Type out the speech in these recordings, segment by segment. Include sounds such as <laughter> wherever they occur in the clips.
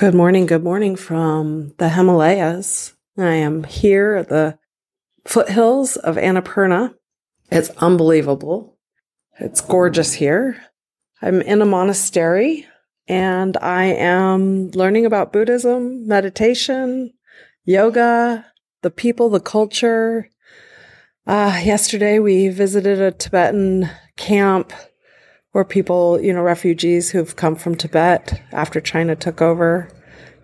Good morning. Good morning from the Himalayas. I am here at the foothills of Annapurna. It's unbelievable. It's gorgeous here. I'm in a monastery and I am learning about Buddhism, meditation, yoga, the people, the culture. Uh, yesterday we visited a Tibetan camp where people, you know, refugees who've come from Tibet after China took over.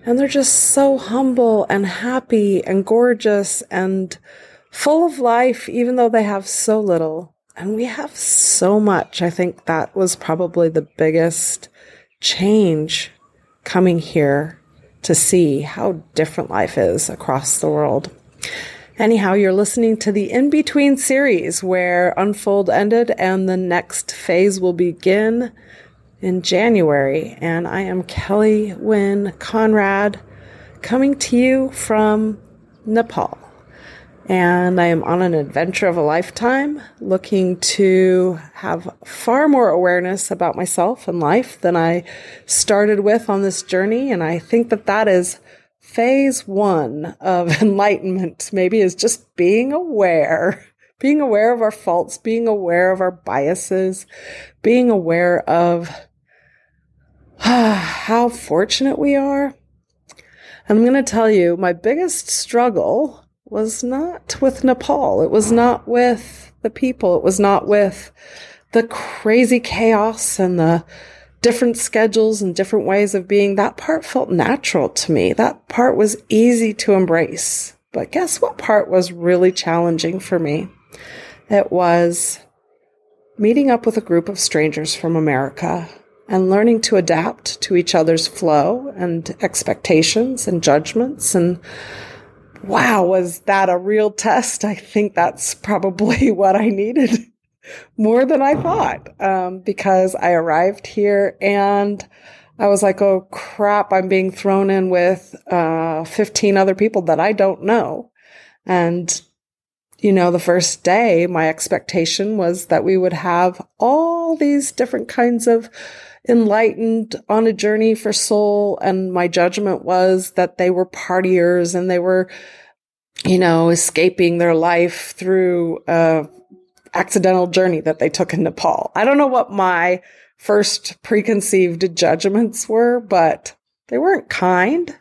And they're just so humble and happy and gorgeous and full of life, even though they have so little. And we have so much. I think that was probably the biggest change coming here to see how different life is across the world. Anyhow, you're listening to the in between series where Unfold ended and the next phase will begin in January. And I am Kellee Wynne Conrad coming to you from Nepal. And I am on an adventure of a lifetime looking to have far more awareness about myself and life than I started with on this journey. And I think that that is phase one of <laughs> enlightenment, maybe is just being aware, being aware of our faults, being aware of our biases, being aware of <sighs> how fortunate we are. And I'm going to tell you, my biggest struggle was not with Nepal. It was not with the people. It was not with the crazy chaos and the different schedules and different ways of being, that part felt natural to me. That part was easy to embrace. But guess what part was really challenging for me? It was meeting up with a group of strangers from America and learning to adapt to each other's flow and expectations and judgments. And wow, was that a real test? I think that's probably <laughs> what I needed more than I thought um, because I arrived here and I was like, oh crap, I'm being thrown in with uh, 15 other people that I don't know. And, you know, the first day, my expectation was that we would have all these different kinds of enlightened on a journey for soul. And my judgment was that they were partiers and they were, you know, escaping their life through a accidental journey that they took in Nepal. I don't know what my first preconceived judgments were, but they weren't kind.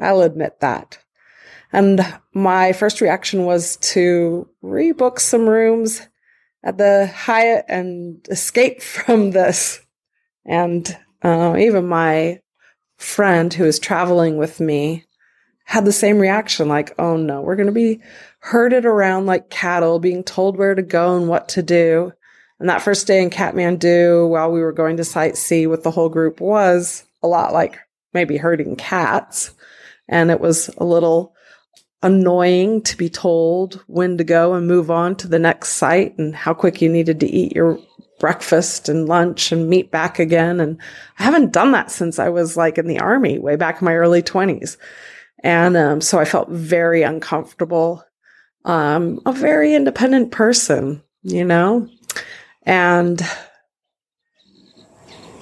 I'll admit that. And my first reaction was to rebook some rooms at the Hyatt and escape <laughs> from this. And uh, even my friend who was traveling with me had the same reaction like, oh no, we're going to be herded around like cattle, being told where to go and what to do. And that first day in Kathmandu, while we were going to sightsee with the whole group, was a lot like maybe herding cats. And it was a little annoying to be told when to go and move on to the next site and how quick you needed to eat your breakfast and lunch and meet back again. And I haven't done that since I was like in the army way back in my early 20s. And um, so I felt very uncomfortable. Um, a very independent person, you know? And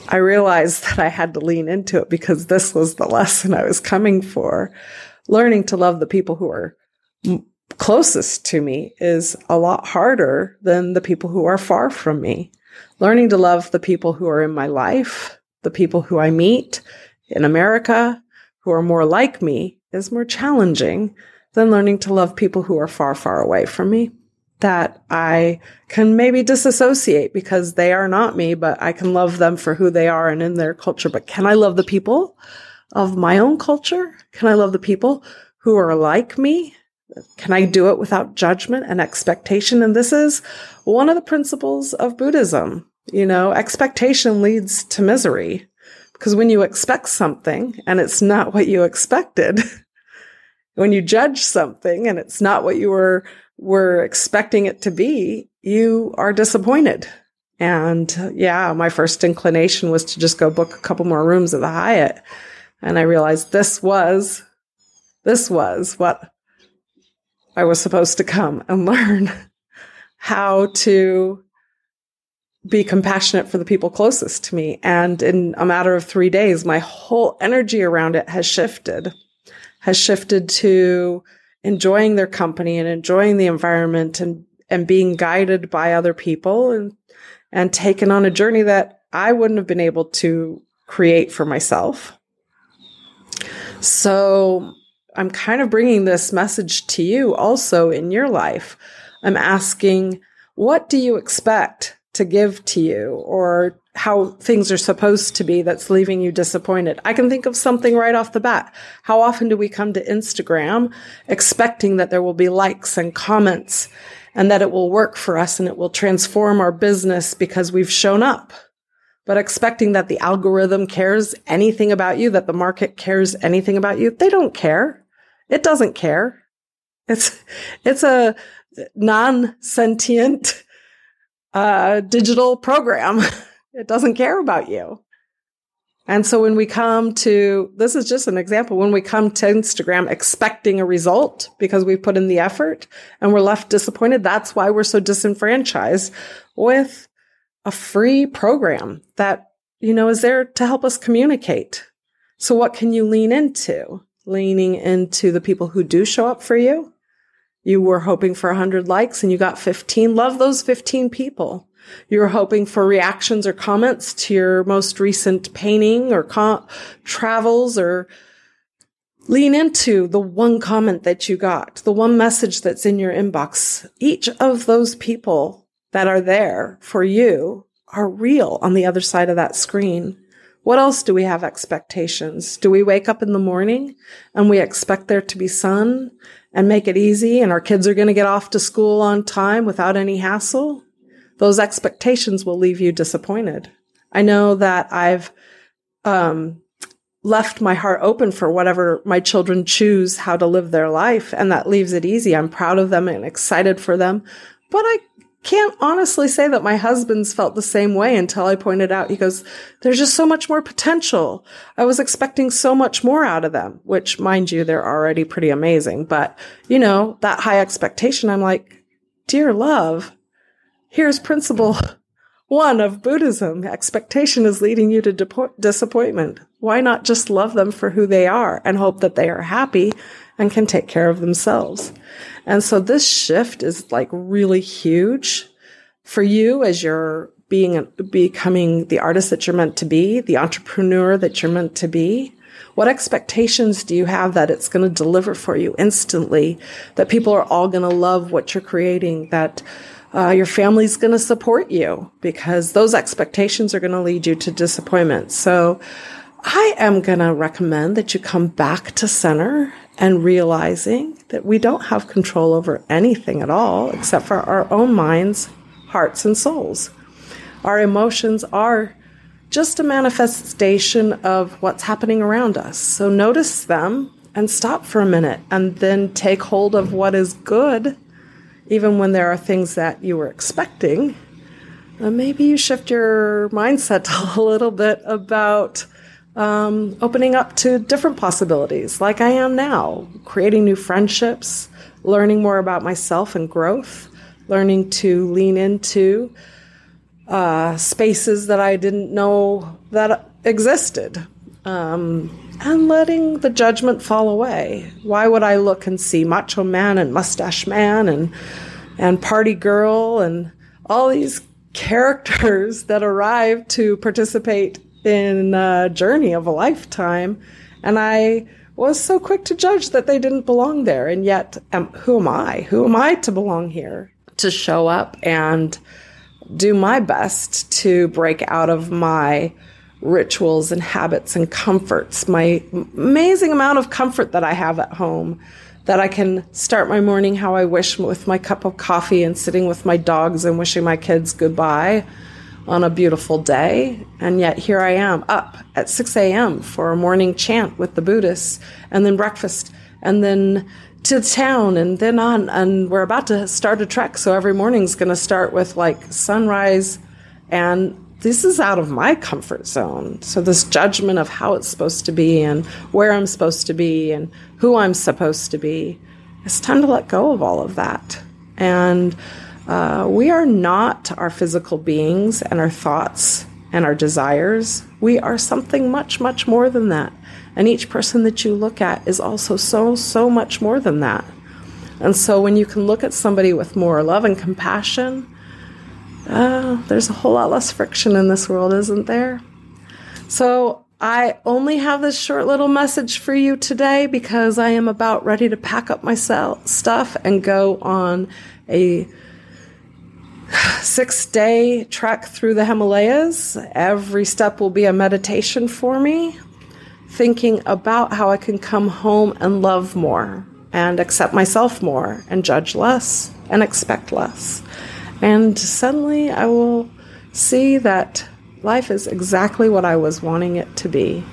I realized <laughs> that I had to lean into it because this was the lesson I was coming for. Learning to love the people who are closest to me is a lot harder than the people who are far from me. Learning to love the people who are in my life, the people who I meet in America, who are more like me, is more challenging than learning to love people who are far, far away from me. That I can maybe disassociate because they are not me, but I can love them for who they are and in their culture. But can I love the people of my own culture? Can I love the people who are like me? Can I do it without judgment and expectation? And this is one of the principles of Buddhism. You know, expectation leads to misery. Because when you expect something and it's not what you expected, <laughs> when you judge something and it's not what you were were expecting it to be, you are disappointed. And yeah, my first inclination was to just go book a couple more rooms at the Hyatt. And I realized this was this was what I was supposed to come and <laughs> learn how to be compassionate for the people closest to me. And in a matter of three days, my whole energy around it has shifted, has shifted to enjoying their company and enjoying the environment and, and being guided by other people and, and taken on a journey that I wouldn't have been able to create for myself. So I'm kind of bringing this message to you also in your life. I'm asking, what do you expect to give to you or how things are supposed to be that's leaving you disappointed. I can think of something right off the bat. How often do we come to Instagram expecting that there will be likes and comments and that it will work for us and it will transform our business because we've shown up? But expecting that the algorithm cares anything about you, that the market cares anything about you, they don't care. It doesn't care. It's, it's a non-sentient, uh, digital program. <laughs> it doesn't care about you. And so when we come to, this is just an example, when we come to Instagram expecting a result because we put in the effort and we're left disappointed, that's why we're so disenfranchised with a free program that, you know, is there to help us communicate. So what can you lean into? Leaning into the people who do show up for you you were hoping for 100 likes and you got 15. Love those 15 people. You were hoping for reactions or comments to your most recent painting or travels or lean into the one comment that you got, the one message that's in your inbox. Each of those people that are there for you are real on the other side of that screen. What else do we have expectations? Do we wake up in the morning and we expect there to be sun and make it easy and our kids are going to get off to school on time without any hassle, those expectations will leave you disappointed. I know that I've um, left my heart open for whatever my children choose how to live their life, and that leaves it easy. I'm proud of them and excited for them. But I can't honestly say that my husband's felt the same way until I pointed out, he goes, there's just so much more potential. I was expecting so much more out of them, which mind you, they're already pretty amazing. But you know, that high expectation, I'm like, dear love, here's principle one of Buddhism. Expectation is leading you to depo- disappointment. Why not just love them for who they are and hope that they are happy and can take care of themselves? And so this shift is like really huge for you as you're being becoming the artist that you're meant to be, the entrepreneur that you're meant to be. What expectations do you have that it's going to deliver for you instantly? That people are all going to love what you're creating? That uh, your family's going to support you because those expectations are going to lead you to disappointment. So I am going to recommend that you come back to center and realizing that we don't have control over anything at all except for our own minds, hearts, and souls. Our emotions are just a manifestation of what's happening around us. So notice them and stop for a minute and then take hold of what is good, even when there are things that you were expecting. Uh, maybe you shift your mindset <laughs> a little bit about um, opening up to different possibilities, like I am now, creating new friendships, learning more about myself and growth, learning to lean into uh, spaces that I didn't know that existed, um, and letting the judgment fall away. Why would I look and see Macho Man and Mustache Man and and Party Girl and all these characters <laughs> that arrive to participate in a journey of a lifetime. And I was so quick to judge that they didn't belong there. And yet, um, who am I? Who am I to belong here? To show up and do my best to break out of my rituals and habits and comforts, my amazing amount of comfort that I have at home, that I can start my morning how I wish with my cup of coffee and sitting with my dogs and wishing my kids goodbye on a beautiful day. And yet here I am up at 6 a.m. for a morning chant with the Buddhists and then breakfast and then to town and then on. And we're about to start a trek. So every morning's going to start with like sunrise. And this is out of my comfort zone. So this judgment of how it's supposed to be and where I'm supposed to be and who I'm supposed to be. It's time to let go of all of that. And Uh, we are not our physical beings and our thoughts and our desires. We are something much, much more than that. And each person that you look at is also so, so much more than that. And so when you can look at somebody with more love and compassion, uh, there's a whole lot less friction in this world, isn't there? So I only have this short little message for you today because I am about ready to pack up my stuff and go on a six day trek through the Himalayas. Every step will be a meditation for me, thinking about how I can come home and love more and accept myself more and judge less and expect less. And suddenly I will see that life is exactly what I was wanting it to be.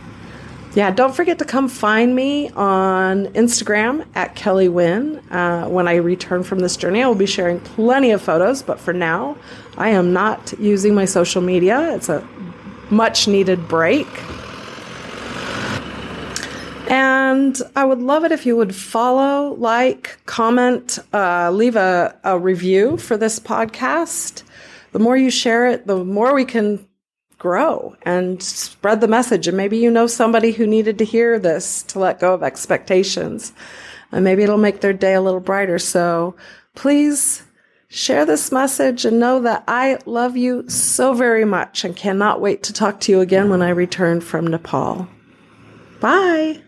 Yeah, don't forget to come find me on Instagram at Kellee Wynne. Uh, when I return from this journey, I will be sharing plenty of photos, but for now, I am not using my social media. It's a much needed break. And I would love it if you would follow, like, comment, uh, leave a, a review for this podcast. The more you share it, the more we can grow and spread the message. And maybe you know somebody who needed to hear this to let go of expectations. And maybe it'll make their day a little brighter. So please share this message and know that I love you so very much and cannot wait to talk to you again when I return from Nepal. Bye.